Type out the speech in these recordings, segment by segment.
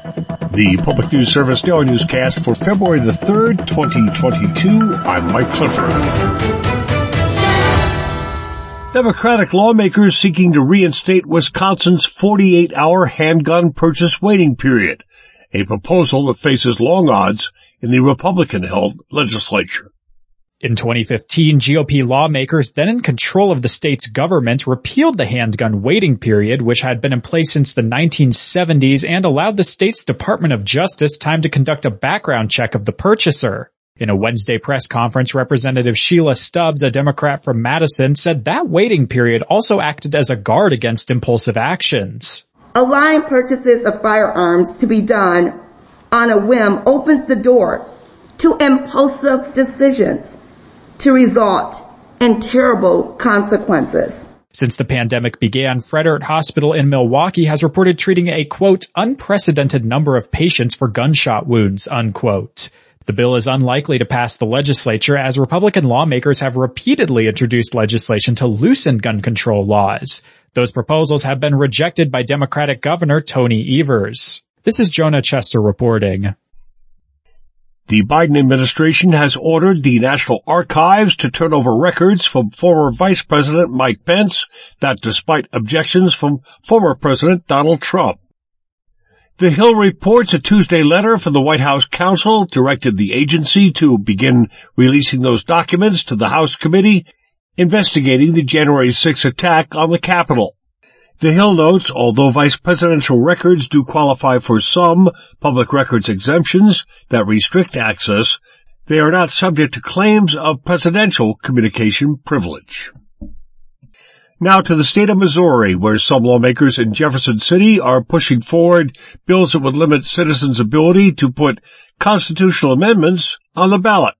The Public News Service Daily Newscast for February the 3rd, 2022. I'm Mike Clifford. Democratic lawmakers seeking to reinstate Wisconsin's 48-hour handgun purchase waiting period, a proposal that faces long odds in the Republican-held legislature. In 2015, GOP lawmakers then in control of the state's government repealed the handgun waiting period, which had been in place since the 1970s and allowed the state's Department of Justice time to conduct a background check of the purchaser. In a Wednesday press conference, Representative Sheila Stubbs, a Democrat from Madison, said that waiting period also acted as a guard against impulsive actions. Allowing purchases of firearms to be done on a whim opens the door to impulsive decisions to result in terrible consequences. Since the pandemic began, Froedtert Hospital in Milwaukee has reported treating a quote, unprecedented number of patients for gunshot wounds, unquote. The bill is unlikely to pass the legislature as Republican lawmakers have repeatedly introduced legislation to loosen gun control laws. Those proposals have been rejected by Democratic Governor Tony Evers. This is Jonah Chester reporting. The Biden administration has ordered the National Archives to turn over records from former Vice President Mike Pence that despite objections from former President Donald Trump. The Hill reports a Tuesday letter from the White House counsel directed the agency to begin releasing those documents to the House committee investigating the January 6 attack on the Capitol. The Hill notes, although vice presidential records do qualify for some public records exemptions that restrict access, they are not subject to claims of presidential communication privilege. Now to the state of Missouri, where some lawmakers in Jefferson City are pushing forward bills that would limit citizens' ability to put constitutional amendments on the ballot.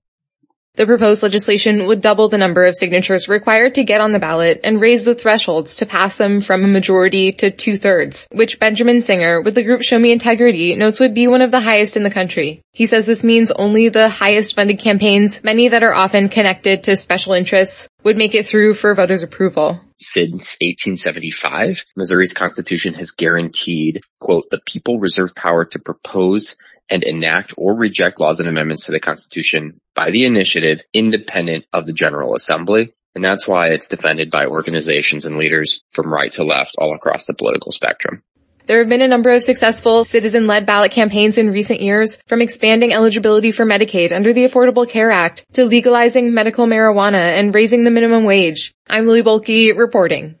The proposed legislation would double the number of signatures required to get on the ballot and raise the thresholds to pass them from a majority to two-thirds, which Benjamin Singer with the group Show Me Integrity notes would be one of the highest in the country. He says this means only the highest funded campaigns, many that are often connected to special interests, would make it through for voters' approval. Since 1875, Missouri's constitution has guaranteed, quote, the people reserve power to propose and enact or reject laws and amendments to the Constitution by the initiative independent of the General Assembly. And that's why it's defended by organizations and leaders from right to left all across the political spectrum. There have been a number of successful citizen-led ballot campaigns in recent years, from expanding eligibility for Medicaid under the Affordable Care Act to legalizing medical marijuana and raising the minimum wage. I'm Lily Bohlke reporting.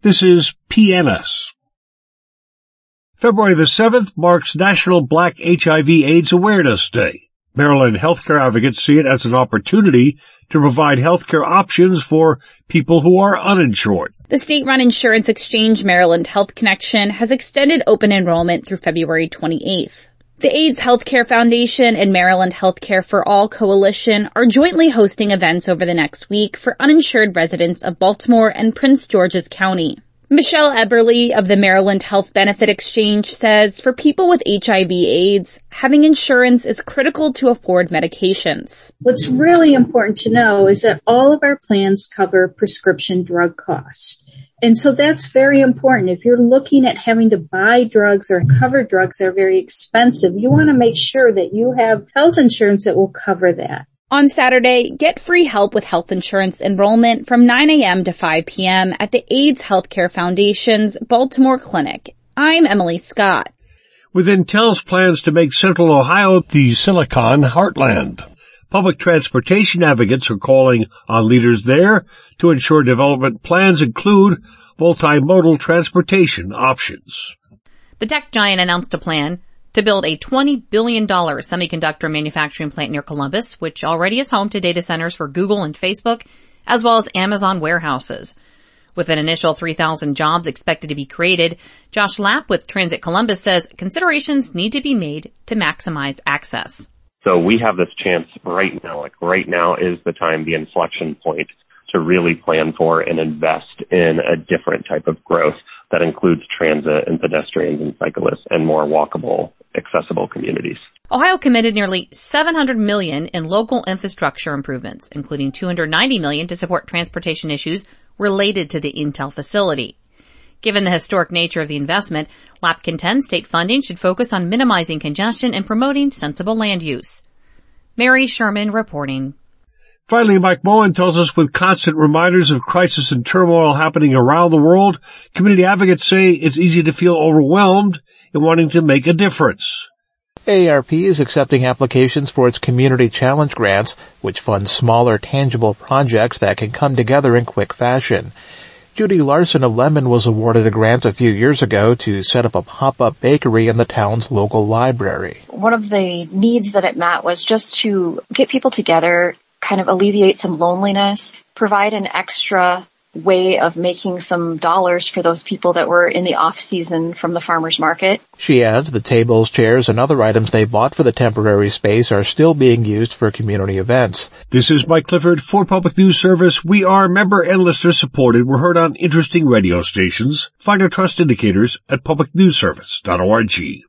This is PNS. February the 7th marks National Black HIV AIDS Awareness Day. Maryland healthcare advocates see it as an opportunity to provide healthcare options for people who are uninsured. The state-run insurance exchange Maryland Health Connection has extended open enrollment through February 28th. The AIDS Healthcare Foundation and Maryland Healthcare for All Coalition are jointly hosting events over the next week for uninsured residents of Baltimore and Prince George's County. Michelle Eberle of the Maryland Health Benefit Exchange says for people with HIV AIDS, having insurance is critical to afford medications. What's really important to know is that all of our plans cover prescription drug costs. And so that's very important. If you're looking at having to buy drugs or cover drugs that are very expensive, you want to make sure that you have health insurance that will cover that. On Saturday, get free help with health insurance enrollment from 9 a.m. to 5 p.m. at the AIDS Healthcare Foundation's Baltimore Clinic. I'm Emily Scott. With Intel's plans to make Central Ohio the Silicon Heartland, public transportation advocates are calling on leaders there to ensure development plans include multimodal transportation options. The tech giant announced a plan to build a $20 billion semiconductor manufacturing plant near Columbus, which already is home to data centers for Google and Facebook, as well as Amazon warehouses. With an initial 3,000 jobs expected to be created, Josh Lapp with Transit Columbus says considerations need to be made to maximize access. So we have this chance right now, like right now is the time, the inflection point to really plan for and invest in a different type of growth that includes transit and pedestrians and cyclists and more walkable accessible communities. Ohio committed nearly 700 million in local infrastructure improvements, including 290 million to support transportation issues related to the Intel facility. Given the historic nature of the investment, Lapp contends state funding should focus on minimizing congestion and promoting sensible land use. Mary Schuermann reporting. Finally, Mike Moen tells us with constant reminders of crisis and turmoil happening around the world, community advocates say it's easy to feel overwhelmed in wanting to make a difference. AARP is accepting applications for its Community Challenge grants, which fund smaller, tangible projects that can come together in quick fashion. Judy Larson of Lemmon was awarded a grant a few years ago to set up a pop-up bakery in the town's local library. One of the needs that it met was just to get people together kind of alleviate some loneliness, provide an extra way of making some dollars for those people that were in the off season from the farmer's market. She adds the tables, chairs, and other items they bought for the temporary space are still being used for community events. This is Mike Clifford for Public News Service. We are member and listener supported. We're heard on interesting radio stations. Find our trust indicators at publicnewsservice.org.